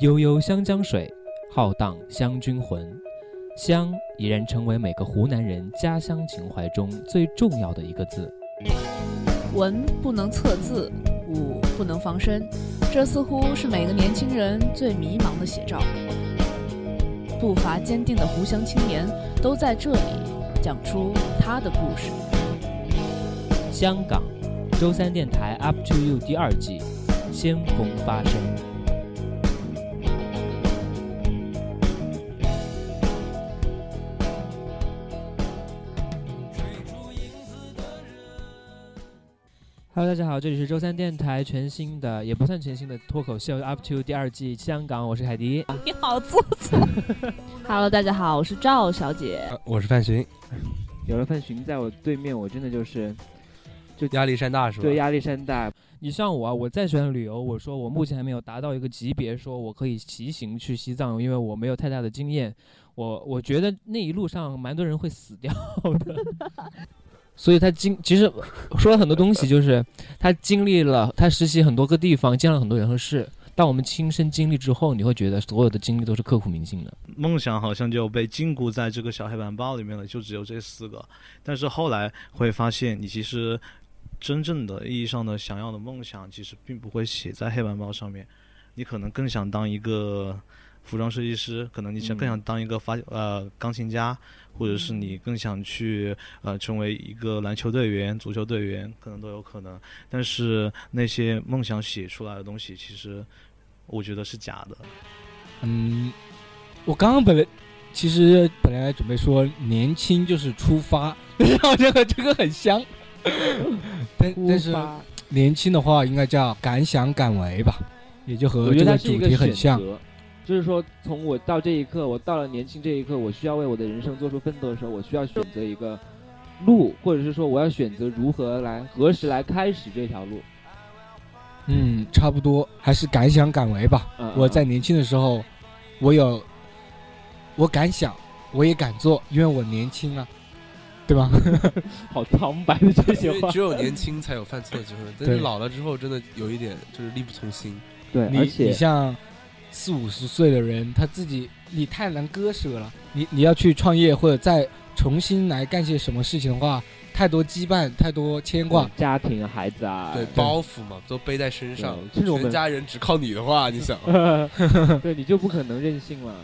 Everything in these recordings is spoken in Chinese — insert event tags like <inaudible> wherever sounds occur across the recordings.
悠悠湘江水，浩荡湘君魂。湘已然成为每个湖南人家乡情怀中最重要的一个字。文不能测字，武不能防身，这似乎是每个年轻人最迷茫的写照。步伐坚定的湖湘青年都在这里讲出他的故事。香港，周三电台 Up to You 第二季，先锋发声。Hello，大家好，这里是周三电台全新的，也不算全新的脱口秀 Up to 第二季香港，我是凯迪。你好做作。<laughs> Hello，大家好，我是赵小姐。我是范寻。有了范寻在我对面，我真的就是就压力山大是吧？对，压力山大。你像我啊，我再喜欢旅游，我说我目前还没有达到一个级别，说我可以骑行去西藏，因为我没有太大的经验。我我觉得那一路上蛮多人会死掉的。<laughs> 所以他经其实说了很多东西，<laughs> 就是他经历了他实习很多个地方，见了很多人和事。当我们亲身经历之后，你会觉得所有的经历都是刻骨铭心的。梦想好像就被禁锢在这个小黑板报里面了，就只有这四个。但是后来会发现，你其实真正的意义上的想要的梦想，其实并不会写在黑板报上面。你可能更想当一个服装设计师，可能你想更想当一个发呃钢琴家。或者是你更想去呃成为一个篮球队员、足球队员，可能都有可能。但是那些梦想写出来的东西，其实我觉得是假的。嗯，我刚刚本来其实本来准备说年轻就是出发，<laughs> 然后这个这个很香。但但是年轻的话应该叫敢想敢为吧，也就和这个主题很像。就是说，从我到这一刻，我到了年轻这一刻，我需要为我的人生做出奋斗的时候，我需要选择一个路，或者是说，我要选择如何来、何时来开始这条路。嗯，差不多，还是敢想敢为吧。我在年轻的时候，我有，我敢想，我也敢做，因为我年轻啊，对吧？<laughs> 好苍白的这些话。只有年轻才有犯错的机会，<laughs> 但是老了之后，真的有一点就是力不从心。对，而且你像。四五十岁的人，他自己你太难割舍了。你你要去创业或者再重新来干些什么事情的话，太多羁绊，太多牵挂，家庭、孩子啊，对包袱嘛，都背在身上。全家人只靠你的话，你想，<laughs> 对你就不可能任性了。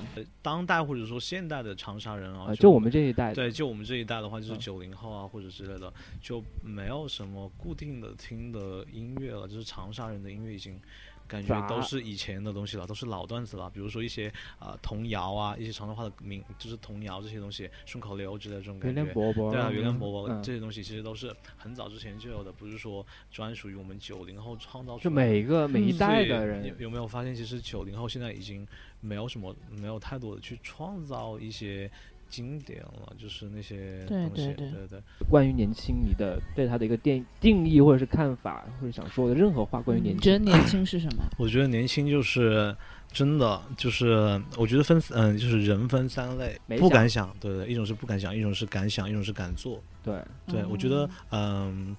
当代或者说现代的长沙人啊，就我们这一代，对，就我们这一代的话，就是九零后啊或者之类的，就没有什么固定的听的音乐了，就是长沙人的音乐已经。感觉都是以前的东西了，都是老段子了。比如说一些啊童谣啊，一些长沙话的名，就是童谣这些东西，顺口溜之类的这种感觉。对啊，原谅伯伯这些东西其实都是很早之前就有的，不是说专属于我们九零后创造出来。就每一个每一代的人，有没有发现，其实九零后现在已经没有什么，没有太多的去创造一些。经典了，就是那些东西。对对对对。关于年轻，你的对他的一个定定义或者是看法，或者想说的任何话，关于年轻。觉得年轻是什么？<laughs> 我觉得年轻就是真的，就是我觉得分嗯，就是人分三类，不敢想，对对，一种是不敢想，一种是敢想，一种是敢做。对对，我觉得嗯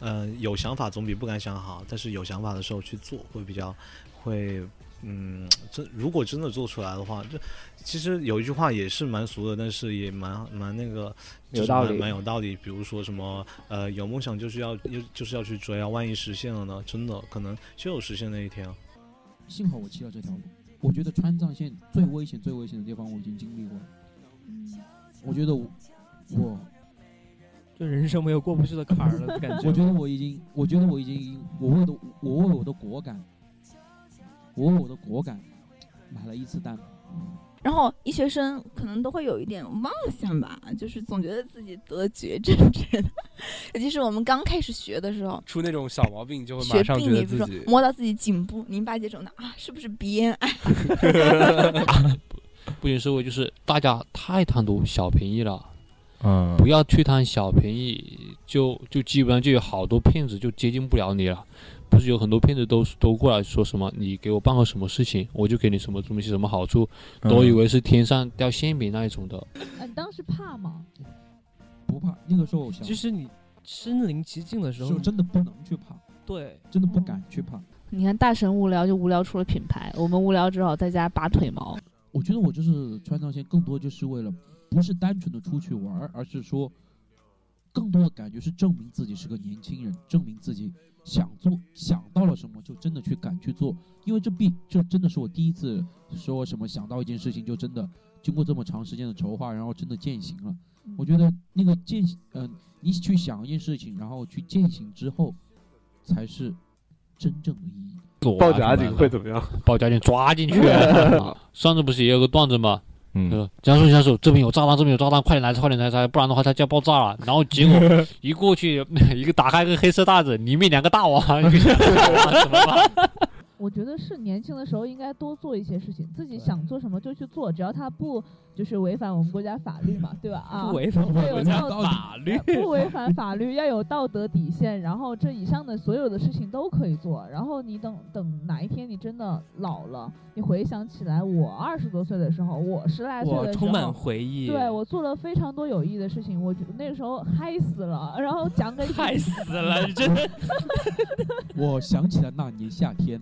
嗯，有想法总比不敢想好，但是有想法的时候去做会比较会。嗯，这如果真的做出来的话，这其实有一句话也是蛮俗的，但是也蛮蛮那个，有道理，蛮有道理。比如说什么，呃，有梦想就是要，又就是要去追啊，万一实现了呢？真的可能就有实现那一天。啊幸好我骑了这条路，我觉得川藏线最危险、最危险的地方我已经经历过了。我觉得我，我，这人生没有过不去的坎儿了，感觉。我觉得我已经，我觉得我已经，我为的，我为我的果敢。我我的果敢，买了一次单。然后医学生可能都会有一点妄想吧，就是总觉得自己得绝症之类的。尤其是我们刚开始学的时候，出那种小毛病就会马上觉得自己摸到自己颈部淋巴结肿的啊，是不是鼻咽癌？<laughs> 不仅是我，就是大家太贪图小便宜了。嗯，不要去贪小便宜，就就基本上就有好多骗子就接近不了你了。不是有很多骗子都都过来说什么？你给我办个什么事情，我就给你什么东西、什么好处，都以为是天上掉馅饼那一种的。你当时怕吗？不怕，那个时候我想其实你身临其境的时候，真的不能去怕。对，真的不敢去怕。你看大神无聊就无聊出了品牌，我们无聊只好在家拔腿毛。我觉得我就是穿上线，更多就是为了不是单纯的出去玩，而是说更多的感觉是证明自己是个年轻人，证明自己想做想到了什么就真的去敢去做。因为这必这真的是我第一次说什么想到一件事情就真的经过这么长时间的筹划，然后真的践行了。我觉得那个践嗯，你去想一件事情，然后去践行之后，才是真正的意义。报假警会怎么样？报假警抓进去。<laughs> 上次不是也有个段子吗？嗯，加速加速，这边有炸弹，这边有炸弹，快点来，快点来拆，不然的话它就要爆炸了。然后结果 <laughs> 一过去，一个打开一个黑色袋子，里面两个大王，<laughs> 怎么办？我觉得是年轻的时候应该多做一些事情，自己想做什么就去做，只要他不就是违反我们国家法律嘛，对吧？啊，不违反国家法律，不违反法律，要有道德底线。然后这以上的所有的事情都可以做。然后你等等哪一天你真的老了，你回想起来，我二十多岁的时候，我十来岁的时候，充满回忆。对我做了非常多有益的事情，我觉得那个时候嗨死了。然后讲给嗨死了，真的。<laughs> 我想起了那年夏天。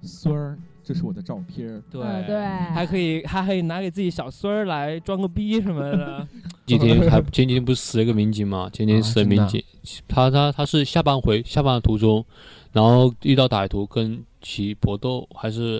孙儿，这是我的照片儿。对对，还可以还可以拿给自己小孙儿来装个逼什么的。<laughs> 今天还前几天不是死了一个民警嘛？前几天死了民警，他他他是下班回下班的途中，然后遇到歹徒跟其搏斗，还是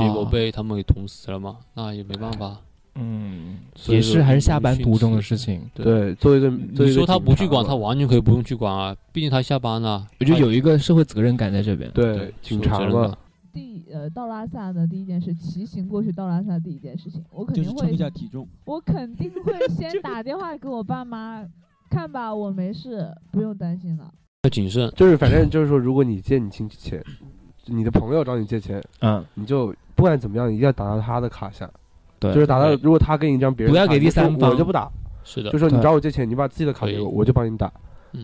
结果被他们给捅死了嘛？那也没办法。嗯，也是还是下班途中的事情。对，作为一个你说他不去管，他完全可以不用去管啊，毕竟他下班了。我觉得有一个社会责任感在这边。对，警察嘛。第呃到拉萨的第一件事，骑行过去到拉萨的第一件事情，我肯定会称一下体重。我肯定会先打电话给我爸妈，看吧，我没事，不用担心了。要谨慎，就是反正就是说，如果你借你亲戚钱，你的朋友找你借钱，嗯，你就不管怎么样，一定要打到他的卡下。对，就是打到，如果他给你一张别人，不要给第三方，我就不打。是的，就说你找我借钱，你把自己的卡给我，我就帮你打。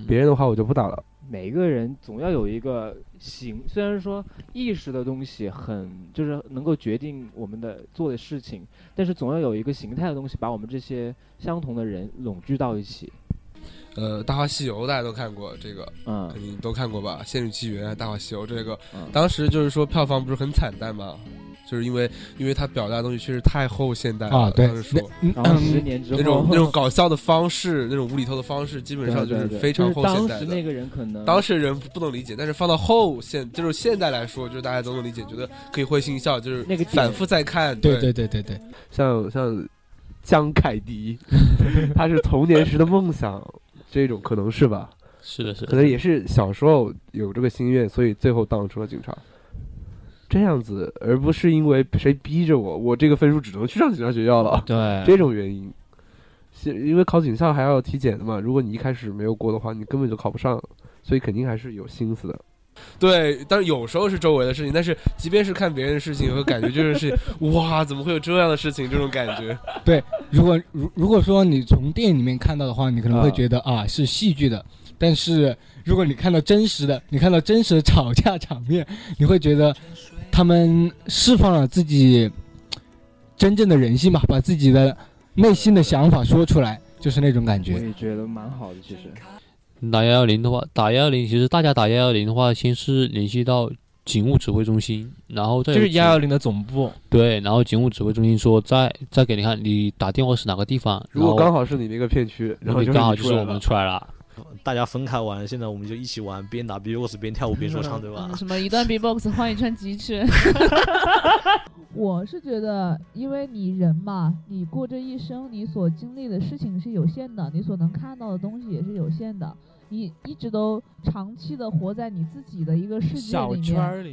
别人的话我就不打了。每个人总要有一个形，虽然说意识的东西很就是能够决定我们的做的事情，但是总要有一个形态的东西把我们这些相同的人拢聚到一起。呃，《大话西游》大家都看过这个，嗯，肯定都看过吧？《仙女奇缘》《大话西游》这个，当时就是说票房不是很惨淡吗？就是因为，因为他表达的东西确实太后现代了。啊，对，说，十年之后那种那种搞笑的方式，那种无厘头的方式，基本上就是非常后现代的。当时那个人可能，当时人不能理解，但是放到后现，就是现代来说，就是大家都能理解，觉得可以会心一笑，就是那个反复再看。对对对对对，像像江凯迪，<laughs> 他是童年时的梦想，这种可能是吧？是的，是，可能也是小时候有这个心愿，所以最后当出了警察。这样子，而不是因为谁逼着我，我这个分数只能去上警察学校了。对，<laughs> 这种原因，因为考警校还要体检的嘛。如果你一开始没有过的话，你根本就考不上，所以肯定还是有心思的。对，但是有时候是周围的事情，但是即便是看别人的事情，会感觉就是 <laughs> 哇，怎么会有这样的事情？这种感觉。<laughs> 对，如果如如果说你从电影里面看到的话，你可能会觉得啊是戏剧的，但是如果你看到真实的，你看到真实的吵架场面，你会觉得。他们释放了自己真正的人性吧，把自己的内心的想法说出来，就是那种感觉。我也觉得蛮好的，其实。打幺幺零的话，打幺幺零，其实大家打幺幺零的话，先是联系到警务指挥中心，然后再就是幺幺零的总部。对，然后警务指挥中心说再再给你看，你打电话是哪个地方。如果刚好是你那个片区，然后刚好就是我们出来了。大家分开玩，现在我们就一起玩，边打 B-box 边 <laughs> 跳舞边说唱，对吧？什么一段 B-box 换一串鸡翅。<laughs> 我是觉得，因为你人嘛，你过这一生，你所经历的事情是有限的，你所能看到的东西也是有限的。你一直都长期的活在你自己的一个世界里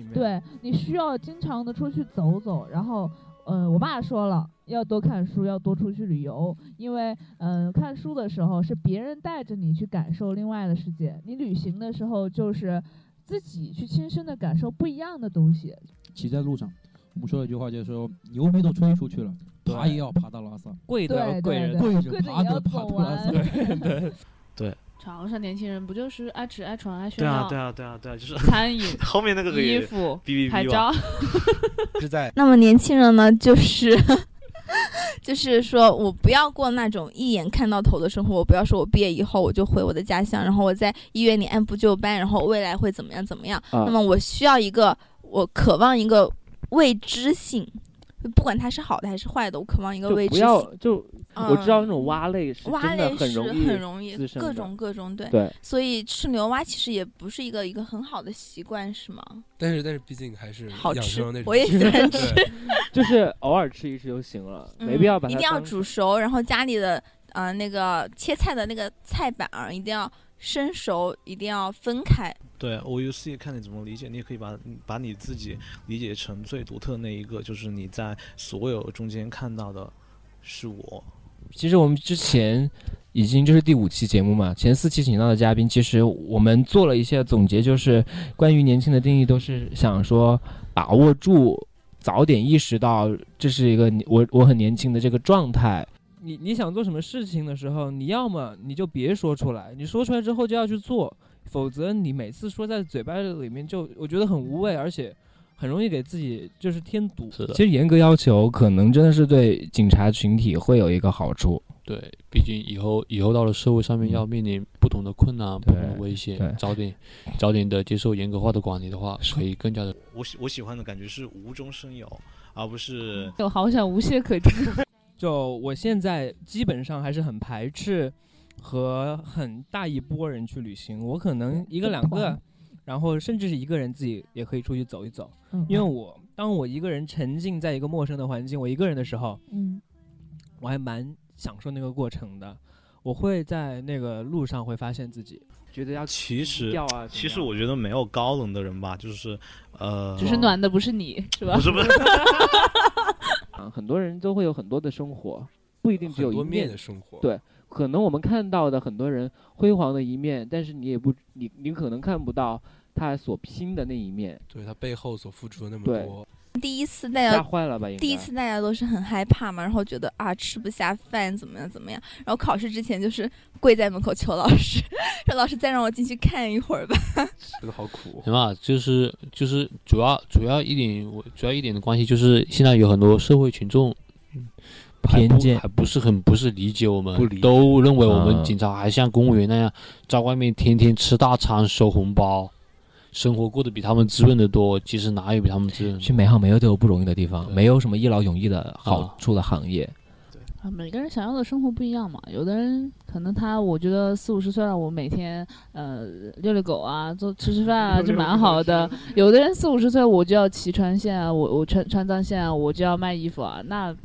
面，对你需要经常的出去走走，然后。嗯，我爸说了，要多看书，要多出去旅游，因为嗯，看书的时候是别人带着你去感受另外的世界，你旅行的时候就是自己去亲身的感受不一样的东西。骑在路上，我们说了一句话，就是说牛逼都吹出去了，爬也要爬到拉萨，跪都要跪着，跪着爬都爬到拉萨。<laughs> 对对。长沙年轻人不就是爱吃爱穿爱炫对啊对啊对啊对啊，就是餐饮 <laughs> 后面那个衣服拍照。<laughs> 是在那么年轻人呢，就是 <laughs> 就是说我不要过那种一眼看到头的生活，我不要说我毕业以后我就回我的家乡，然后我在医院里按部就班，然后未来会怎么样怎么样。那么我需要一个我渴望一个未知性，不管它是好的还是坏的，我渴望一个未知性。不要就嗯、我知道那种蛙类是蛙类很容易很容易各种各种对对，所以吃牛蛙其实也不是一个一个很好的习惯，是吗？但是但是毕竟还是好吃那种，我也喜欢吃，<laughs> 就是偶尔吃一吃就行了，没必要把它一定要煮熟，然后家里的呃那个切菜的那个菜板儿一定要生熟，一定要分开。对，OUC 看你怎么理解，你也可以把把你自己理解成最独特那一个，就是你在所有中间看到的是我。其实我们之前已经就是第五期节目嘛，前四期请到的嘉宾，其实我们做了一些总结，就是关于年轻的定义，都是想说把握住，早点意识到这是一个我我很年轻的这个状态。你你想做什么事情的时候，你要么你就别说出来，你说出来之后就要去做，否则你每次说在嘴巴里面就我觉得很无味，而且。很容易给自己就是添堵。是的，其实严格要求可能真的是对警察群体会有一个好处。对，毕竟以后以后到了社会上面要面临不同的困难、不同的危险，早点早点的接受严格化的管理的话，可以更加的。我喜我喜欢的感觉是无中生有，而不是。我好想无懈可击。<laughs> 就我现在基本上还是很排斥和很大一波人去旅行，我可能一个两个。然后甚至是一个人自己也可以出去走一走，因为我当我一个人沉浸在一个陌生的环境，我一个人的时候，嗯，我还蛮享受那个过程的。我会在那个路上会发现自己觉得要其实啊，其实我觉得没有高冷的人吧，就是呃，只是暖的不是你是吧？不是不是，啊，<laughs> 很多人都会有很多的生活，不一定只有一面的生活，对。可能我们看到的很多人辉煌的一面，但是你也不，你你可能看不到他所拼的那一面，对他背后所付出的那么多。第一次大家吓坏了吧？第一次大家都是很害怕嘛，然后觉得啊吃不下饭，怎么样怎么样。然后考试之前就是跪在门口求老师，<laughs> 说老师再让我进去看一会儿吧。<laughs> 这个好苦。行吧，就是就是主要主要一点，我主要一点的关系就是现在有很多社会群众。偏见还不是很不是理解我们，都认为我们警察还像公务员那样，在外面天天吃大餐收红包，生活过得比他们滋润的多。其实哪有比他们滋润？其实每行每业都有不容易的地方，没有什么一劳永逸的好处的行业。啊，每个人想要的生活不一样嘛。有的人可能他，我觉得四五十岁了，我每天呃遛遛狗啊，做吃吃饭啊，就蛮好的。<laughs> 有的人四五十岁，我就要骑川线啊，我我川川藏线啊，我就要卖衣服啊，那。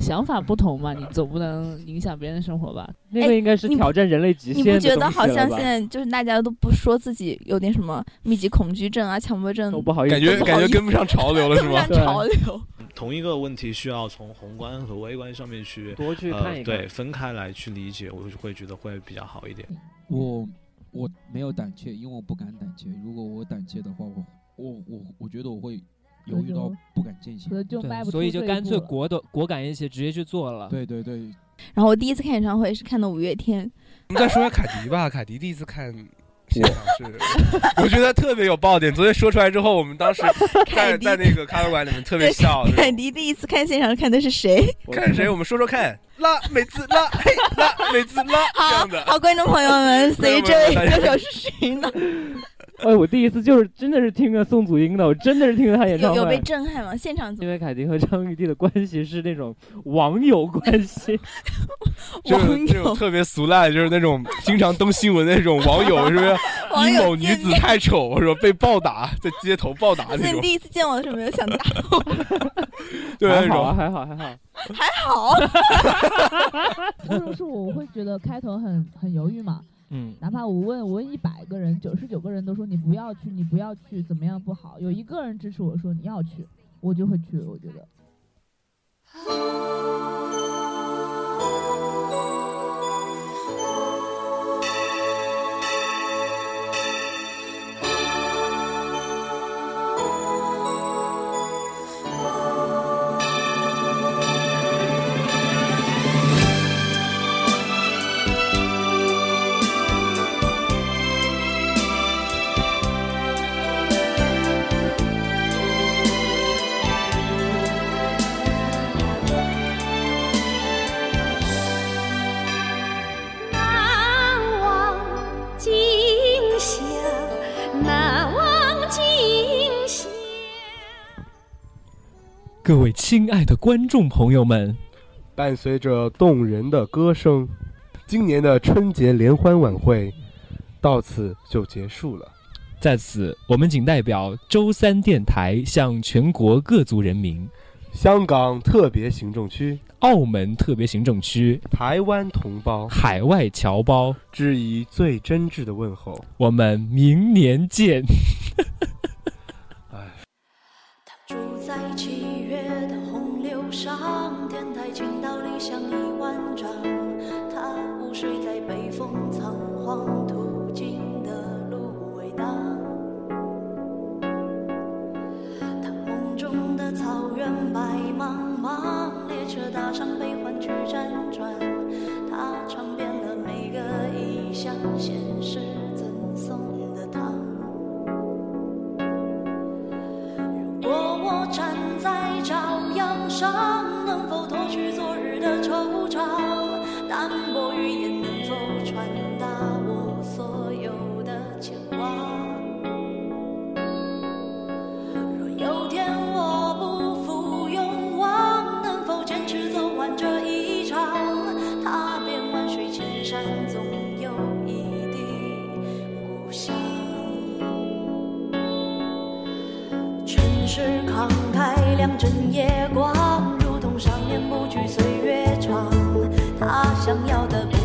想法不同嘛，你总不能影响别人的生活吧？那个应该是挑战人类极限你不觉得好像现在就是大家都不说自己有点什么密集恐惧症啊、强迫症，我不好意思，感觉感觉跟不上 <laughs> 潮流了是吗？潮流。同一个问题需要从宏观和微观上面去多去看一看，对，分开来去理解，我会觉得会比较好一点。我我没有胆怯，因为我不敢胆怯。如果我胆怯的话，我我我我觉得我会。犹豫到不敢进行，所以就干脆果的果敢一些，直接去做了。对对对。然后我第一次看演唱会是看的五月天。我们再说下凯迪吧，<laughs> 凯迪第一次看现场是，<laughs> 我觉得特别有爆点。昨天说出来之后，我们当时 <laughs> 在在那个咖啡馆里面特别笑。凯迪第一次看现场看的是谁？看谁？我们说说看。拉美滋拉，嘿拉美滋拉，这样的。好，观众朋友们，谁这位歌手是谁呢？<laughs> 哎，我第一次就是真的是听了宋祖英的，我真的是听了他演唱会，有被震撼吗？现场因为凯迪和张玉帝的关系是那种网友关系，<laughs> 就是那种特别俗烂，就是那种经常登新闻那种网友，是不是？<laughs> 因某女子太丑，是吧？被暴打，在街头暴打那种。你第一次见我的时候没有想打我？对，还好，还好，还好，还好。如果是我，我会觉得开头很很犹豫嘛。嗯，哪怕我问我问一百个人，九十九个人都说你不要去，你不要去，怎么样不好？有一个人支持我说你要去，我就会去。我觉得。各位亲爱的观众朋友们，伴随着动人的歌声，今年的春节联欢晚会到此就结束了。在此，我们仅代表周三电台向全国各族人民、香港特别行政区、澳门特别行政区、台湾同胞、海外侨胞致以最真挚的问候。我们明年见。<laughs> 住在上，天台倾倒理想一万丈。他午睡在北风仓皇途经的芦苇荡。他梦中的草原白茫茫，列车搭上悲欢去辗转。他尝遍了每个异乡现实上，能否脱去昨日的惆怅？淡薄语言能否传达我所有的牵挂？若有天我不负勇往，能否坚持走完这一场？踏遍万水千山，总有一地故乡。城市慷慨，两枕夜光，他想要的